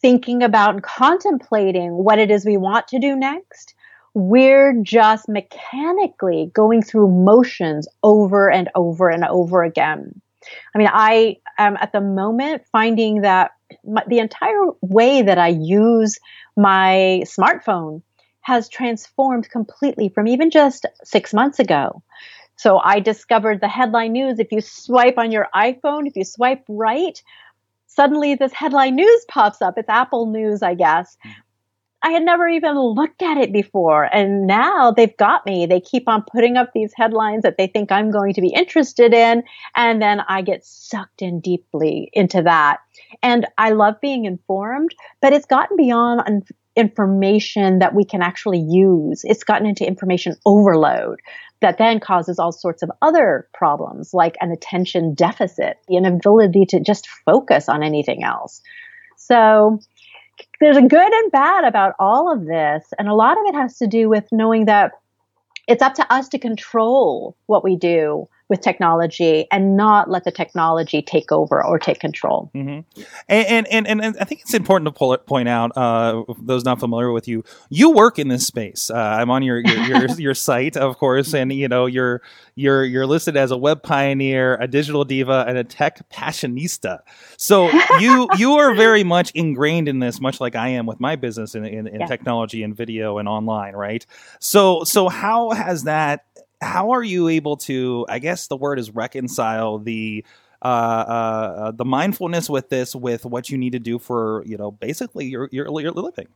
thinking about and contemplating what it is we want to do next. We're just mechanically going through motions over and over and over again. I mean, I am at the moment finding that my, the entire way that I use my smartphone has transformed completely from even just six months ago. So I discovered the headline news. If you swipe on your iPhone, if you swipe right, suddenly this headline news pops up. It's Apple News, I guess. Hmm. I had never even looked at it before. And now they've got me. They keep on putting up these headlines that they think I'm going to be interested in. And then I get sucked in deeply into that. And I love being informed, but it's gotten beyond information that we can actually use. It's gotten into information overload that then causes all sorts of other problems like an attention deficit, the inability to just focus on anything else. So there's a good and bad about all of this. And a lot of it has to do with knowing that it's up to us to control what we do with technology and not let the technology take over or take control. Mm-hmm. And, and, and and I think it's important to pull it, point out uh, those not familiar with you, you work in this space. Uh, I'm on your your, your, your site, of course, and you know you're you're you're listed as a web pioneer, a digital diva, and a tech passionista. So you you are very much ingrained in this, much like I am with my business in, in, in yeah. technology and video and online, right? So so how has that how are you able to i guess the word is reconcile the uh, uh, uh, the mindfulness with this with what you need to do for you know basically your your, your living?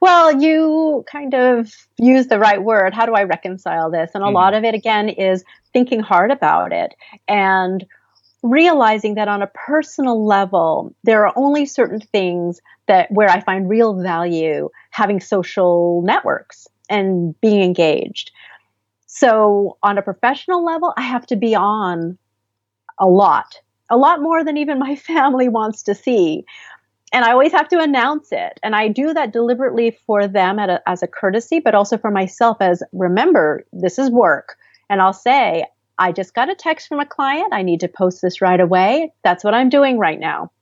Well you kind of use the right word. How do i reconcile this? And a mm lot of it again is thinking hard about it and realizing that on a personal level there are only certain things that where i find real value having social networks and being engaged so on a professional level, I have to be on a lot, a lot more than even my family wants to see. And I always have to announce it. And I do that deliberately for them a, as a courtesy, but also for myself as remember, this is work. And I'll say, I just got a text from a client. I need to post this right away. That's what I'm doing right now.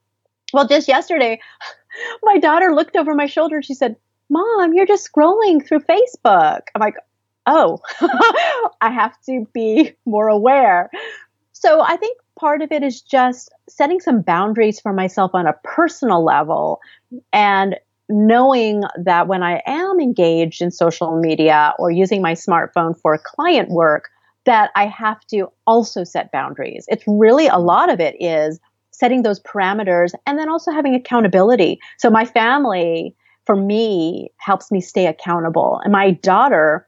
Well, just yesterday, my daughter looked over my shoulder she said, Mom, you're just scrolling through Facebook. I'm like, oh, I have to be more aware. So I think part of it is just setting some boundaries for myself on a personal level and knowing that when I am engaged in social media or using my smartphone for client work, that I have to also set boundaries. It's really a lot of it is setting those parameters and then also having accountability. So my family, for me, helps me stay accountable. And my daughter,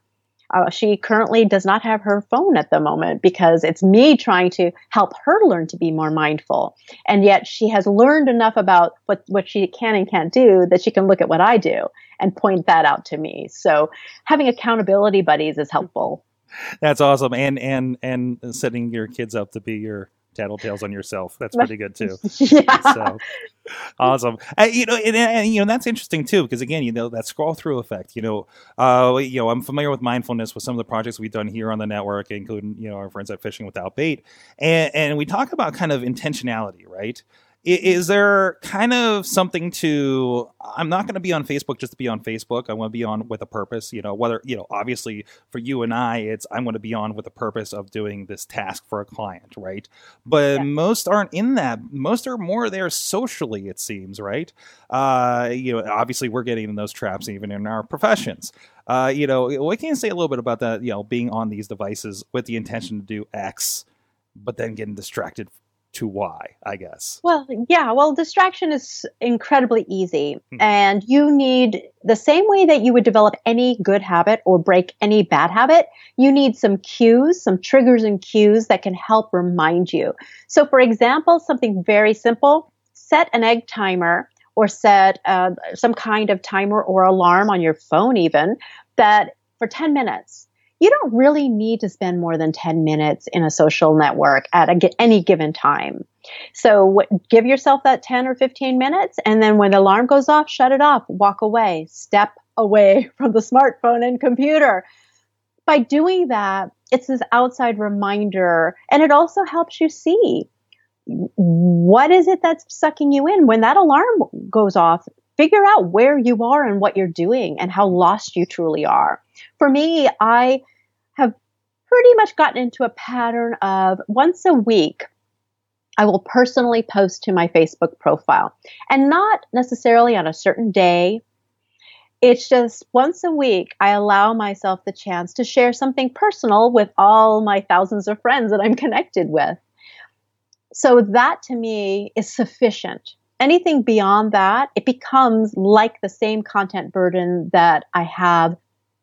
uh, she currently does not have her phone at the moment because it's me trying to help her learn to be more mindful. And yet she has learned enough about what, what she can and can't do that she can look at what I do and point that out to me. So having accountability buddies is helpful. That's awesome. And, and, and setting your kids up to be your tattletales on yourself. That's pretty good too. yeah. So awesome. Uh, you know, and, and, you know that's interesting too because again, you know that scroll through effect. You know, uh, you know, I'm familiar with mindfulness with some of the projects we've done here on the network, including you know our friends at Fishing Without Bait, and and we talk about kind of intentionality, right? Is there kind of something to i'm not going to be on facebook just to be on facebook. I want to be on with a purpose you know whether you know obviously for you and i it's i'm going to be on with the purpose of doing this task for a client right? But yeah. most aren't in that most are more there socially it seems right? Uh you know obviously we're getting in those traps even in our professions. Uh you know what can you say a little bit about that you know being on these devices with the intention to do x but then getting distracted to why, I guess. Well, yeah, well, distraction is incredibly easy. Mm-hmm. And you need the same way that you would develop any good habit or break any bad habit, you need some cues, some triggers and cues that can help remind you. So, for example, something very simple set an egg timer or set uh, some kind of timer or alarm on your phone, even that for 10 minutes you don't really need to spend more than 10 minutes in a social network at a, any given time. So give yourself that 10 or 15 minutes. And then when the alarm goes off, shut it off, walk away, step away from the smartphone and computer. By doing that, it's this outside reminder and it also helps you see what is it that's sucking you in when that alarm goes off figure out where you are and what you're doing and how lost you truly are. For me, I have pretty much gotten into a pattern of once a week, I will personally post to my Facebook profile and not necessarily on a certain day. It's just once a week, I allow myself the chance to share something personal with all my thousands of friends that I'm connected with. So that to me is sufficient anything beyond that, it becomes like the same content burden that I have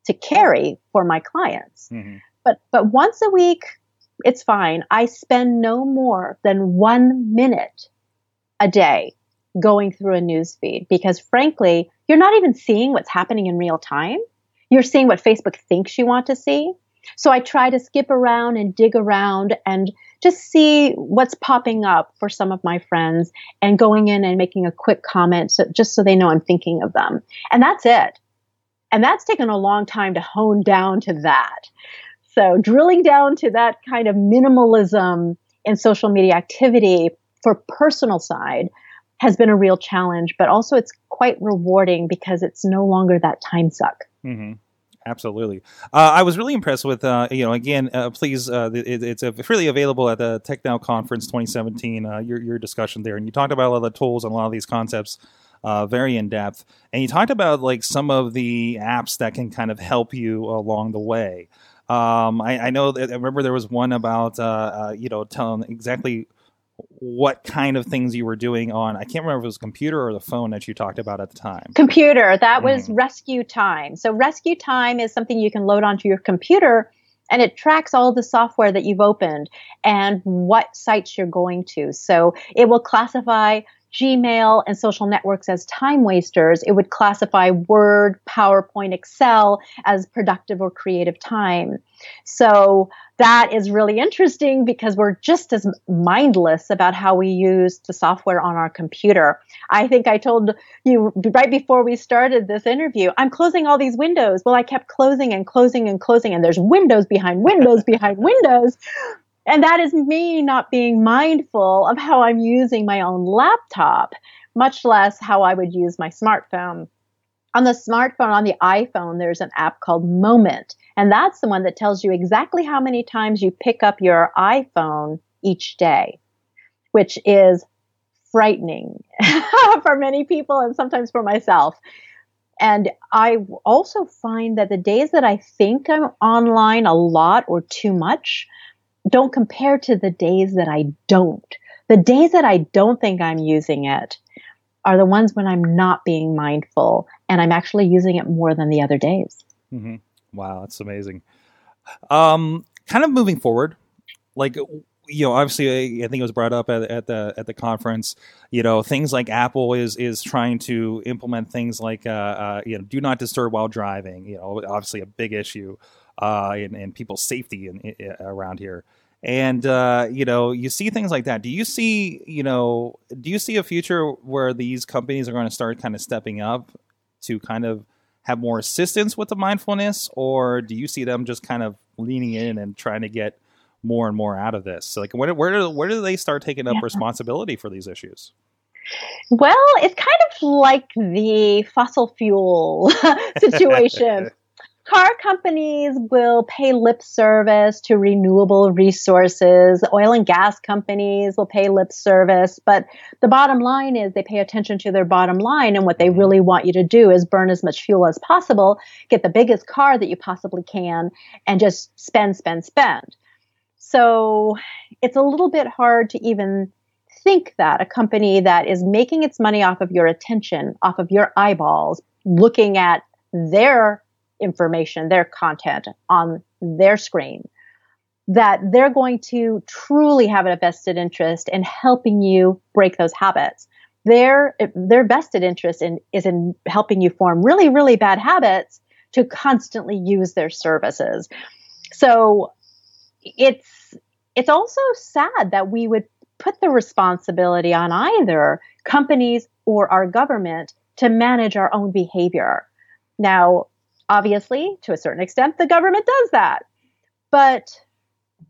to carry for my clients. Mm-hmm. But but once a week, it's fine. I spend no more than one minute a day going through a news feed because frankly, you're not even seeing what's happening in real time. You're seeing what Facebook thinks you want to see. So I try to skip around and dig around and just see what's popping up for some of my friends and going in and making a quick comment so, just so they know I'm thinking of them. And that's it. And that's taken a long time to hone down to that. So drilling down to that kind of minimalism in social media activity for personal side has been a real challenge, but also it's quite rewarding because it's no longer that time suck. Mm-hmm. Absolutely. Uh, I was really impressed with, uh, you know, again, uh, please, uh, it, it's freely available at the TechNow Conference 2017, uh, your, your discussion there. And you talked about a lot of the tools and a lot of these concepts uh, very in depth. And you talked about like some of the apps that can kind of help you along the way. Um, I, I, know that I remember there was one about, you know, telling exactly what kind of things you were doing on I can't remember if it was computer or the phone that you talked about at the time. Computer. That was mm. Rescue Time. So Rescue Time is something you can load onto your computer and it tracks all the software that you've opened and what sites you're going to. So it will classify Gmail and social networks as time wasters, it would classify Word, PowerPoint, Excel as productive or creative time. So that is really interesting because we're just as mindless about how we use the software on our computer. I think I told you right before we started this interview, I'm closing all these windows. Well, I kept closing and closing and closing, and there's windows behind windows behind windows. And that is me not being mindful of how I'm using my own laptop, much less how I would use my smartphone. On the smartphone, on the iPhone, there's an app called Moment. And that's the one that tells you exactly how many times you pick up your iPhone each day, which is frightening for many people and sometimes for myself. And I also find that the days that I think I'm online a lot or too much, don't compare to the days that I don't. The days that I don't think I'm using it are the ones when I'm not being mindful and I'm actually using it more than the other days. Mm-hmm. Wow, that's amazing. Um, kind of moving forward, like you know, obviously, I think it was brought up at, at, the at the conference. You know, things like Apple is is trying to implement things like uh, uh, you know, do not disturb while driving. You know, obviously a big issue uh, and, in people's safety in, in, around here. And uh, you know, you see things like that. Do you see, you know, do you see a future where these companies are going to start kind of stepping up to kind of have more assistance with the mindfulness, or do you see them just kind of leaning in and trying to get more and more out of this? So like, where where do where do they start taking up yeah. responsibility for these issues? Well, it's kind of like the fossil fuel situation car companies will pay lip service to renewable resources. Oil and gas companies will pay lip service. But the bottom line is they pay attention to their bottom line. And what they mm-hmm. really want you to do is burn as much fuel as possible, get the biggest car that you possibly can, and just spend, spend, spend. So it's a little bit hard to even think that a company that is making its money off of your attention, off of your eyeballs, looking at their information, their content on their screen, that they're going to truly have a vested interest in helping you break those habits. Their, their vested interest in, is in helping you form really, really bad habits to constantly use their services. So it's, it's also sad that we would put the responsibility on either companies or our government to manage our own behavior. Now, Obviously, to a certain extent, the government does that. But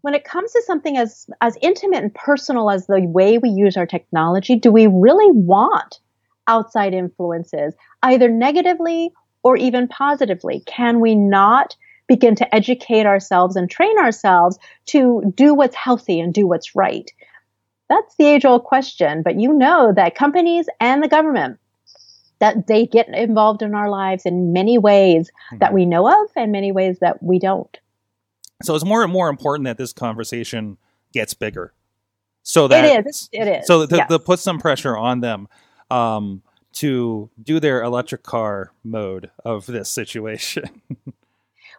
when it comes to something as, as intimate and personal as the way we use our technology, do we really want outside influences, either negatively or even positively? Can we not begin to educate ourselves and train ourselves to do what's healthy and do what's right? That's the age old question, but you know that companies and the government that they get involved in our lives in many ways mm-hmm. that we know of and many ways that we don't. So it's more and more important that this conversation gets bigger. So that it is, it is. So to, yes. to put some pressure on them um, to do their electric car mode of this situation.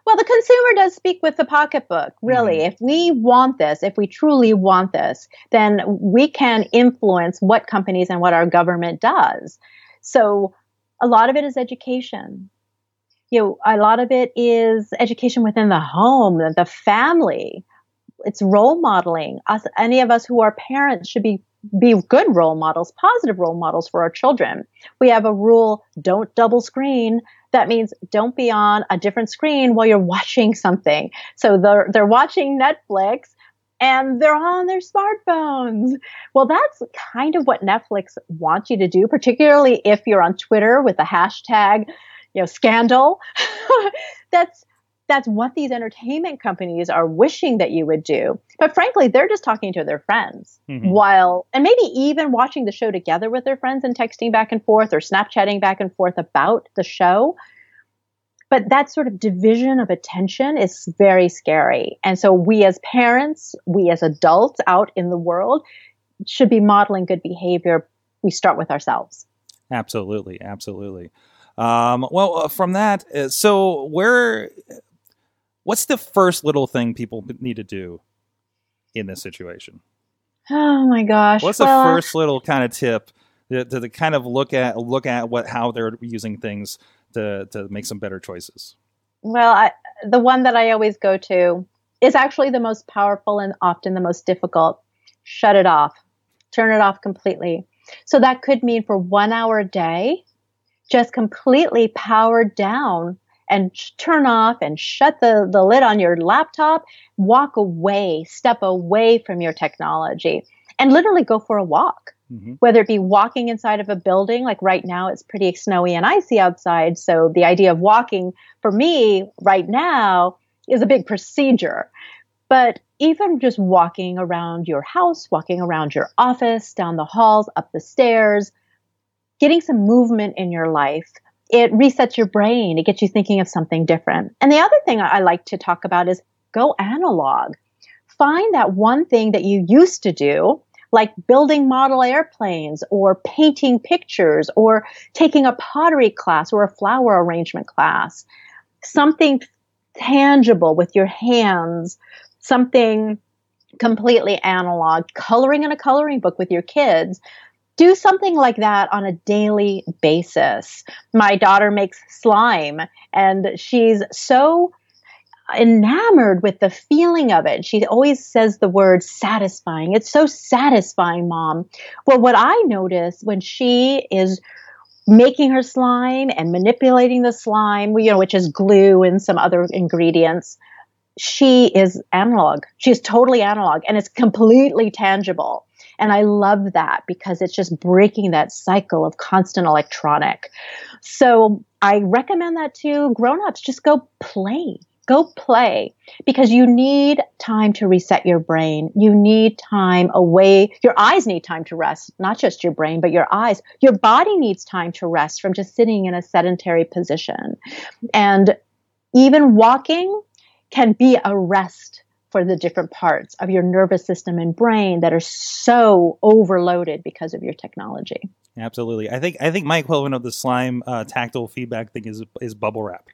Well, the consumer does speak with the pocketbook, really. Mm-hmm. If we want this, if we truly want this, then we can influence what companies and what our government does. So a lot of it is education. You know, a lot of it is education within the home, the family. It's role modeling. Us, any of us who are parents should be be good role models, positive role models for our children. We have a rule, don't double screen. That means don't be on a different screen while you're watching something. So they're, they're watching Netflix and they're on their smartphones. Well, that's kind of what Netflix wants you to do, particularly if you're on Twitter with the hashtag, you know, scandal. that's that's what these entertainment companies are wishing that you would do. But frankly, they're just talking to their friends mm-hmm. while, and maybe even watching the show together with their friends and texting back and forth or Snapchatting back and forth about the show. But that sort of division of attention is very scary. And so we as parents, we as adults out in the world should be modeling good behavior. We start with ourselves. Absolutely. Absolutely. Um, well, uh, from that, uh, so where what's the first little thing people need to do in this situation? Oh my gosh! What's well, the first little kind of tip to, to, to, kind of look at look at what how they're using things to to make some better choices? Well, I, the one that I always go to is actually the most powerful and often the most difficult. Shut it off. Turn it off completely. So that could mean for one hour a day, just completely powered down and turn off and shut the, the lid on your laptop, walk away, step away from your technology and literally go for a walk. Mm-hmm. Whether it be walking inside of a building, like right now it's pretty snowy and icy outside. So the idea of walking for me right now is a big procedure. But even just walking around your house, walking around your office, down the halls, up the stairs, getting some movement in your life it resets your brain. It gets you thinking of something different. And the other thing I like to talk about is go analog. Find that one thing that you used to do, like building model airplanes or painting pictures or taking a pottery class or a flower arrangement class. Something tangible with your hands, something completely analog, coloring in a coloring book with your kids do something like that on a daily basis. My daughter makes slime and she's so enamored with the feeling of it. She always says the word satisfying. It's so satisfying, mom. Well, what I notice when she is making her slime and manipulating the slime, you know, which is glue and some other ingredients, she is analog. She's totally analog and it's completely tangible. And I love that because it's just breaking that cycle of constant electronic. So I recommend that to grown-ups. Just go play. Go play because you need time to reset your brain. You need time away. Your eyes need time to rest, not just your brain, but your eyes. Your body needs time to rest from just sitting in a sedentary position. And even walking can be a rest for the different parts of your nervous system and brain that are so overloaded because of your technology. Absolutely. I think I think my equivalent of the slime uh, tactile feedback thing is is bubble wrap.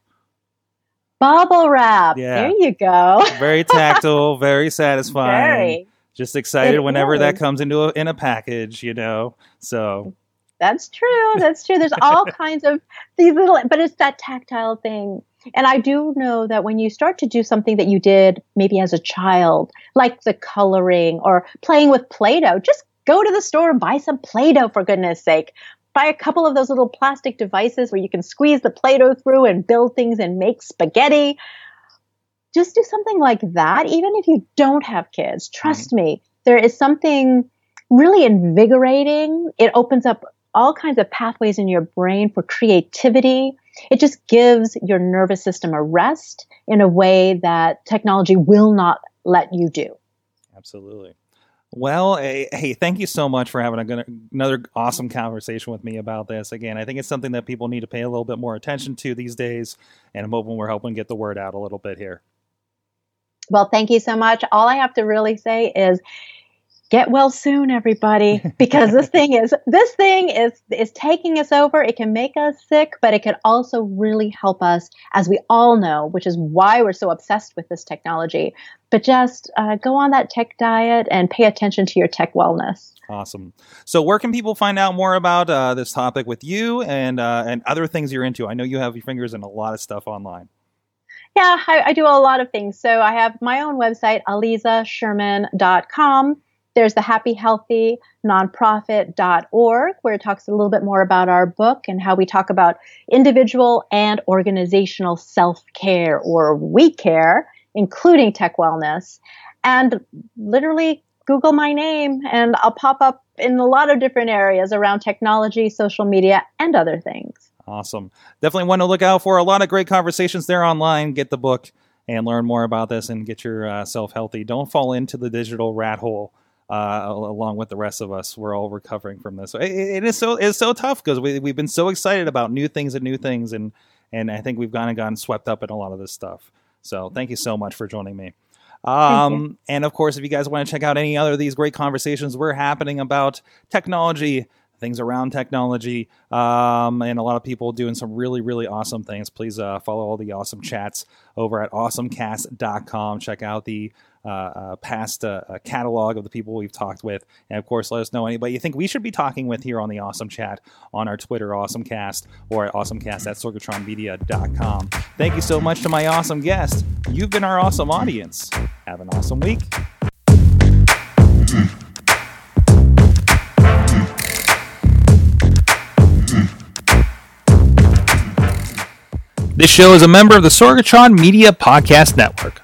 Bubble wrap. Yeah. There you go. very tactile, very satisfying. Very. Just excited it whenever is. that comes into a, in a package, you know. So that's true. That's true. There's all kinds of these little, but it's that tactile thing and I do know that when you start to do something that you did maybe as a child, like the coloring or playing with Play Doh, just go to the store and buy some Play Doh for goodness sake. Buy a couple of those little plastic devices where you can squeeze the Play Doh through and build things and make spaghetti. Just do something like that, even if you don't have kids. Trust mm-hmm. me, there is something really invigorating. It opens up all kinds of pathways in your brain for creativity. It just gives your nervous system a rest in a way that technology will not let you do. Absolutely. Well, hey, hey, thank you so much for having a, good, another awesome conversation with me about this. Again, I think it's something that people need to pay a little bit more attention to these days, and I'm hoping we're helping get the word out a little bit here. Well, thank you so much. All I have to really say is get well soon everybody because this thing is this thing is is taking us over. It can make us sick but it can also really help us as we all know which is why we're so obsessed with this technology. But just uh, go on that tech diet and pay attention to your tech wellness. Awesome. So where can people find out more about uh, this topic with you and uh, and other things you're into? I know you have your fingers in a lot of stuff online. Yeah, I, I, do a lot of things. So I have my own website, alizasherman.com. There's the Happy Healthy Nonprofit.org, where it talks a little bit more about our book and how we talk about individual and organizational self care or we care, including tech wellness. And literally Google my name and I'll pop up in a lot of different areas around technology, social media, and other things. Awesome. Definitely one to look out for. A lot of great conversations there online. Get the book and learn more about this and get yourself uh, healthy. Don't fall into the digital rat hole uh, along with the rest of us. We're all recovering from this. It, it is so it's so tough because we we've been so excited about new things and new things, and and I think we've kind of gotten swept up in a lot of this stuff. So thank you so much for joining me. Um, and of course, if you guys want to check out any other of these great conversations we're happening about technology, things around technology, um, and a lot of people doing some really, really awesome things. Please uh, follow all the awesome chats over at awesomecast.com. Check out the past uh, catalog of the people we've talked with. And of course, let us know anybody you think we should be talking with here on the Awesome Chat on our Twitter, AwesomeCast, or at awesomecast at sorgatronmedia.com. Thank you so much to my awesome guest. You've been our awesome audience. Have an awesome week. This show is a member of the Sorgatron Media Podcast Network.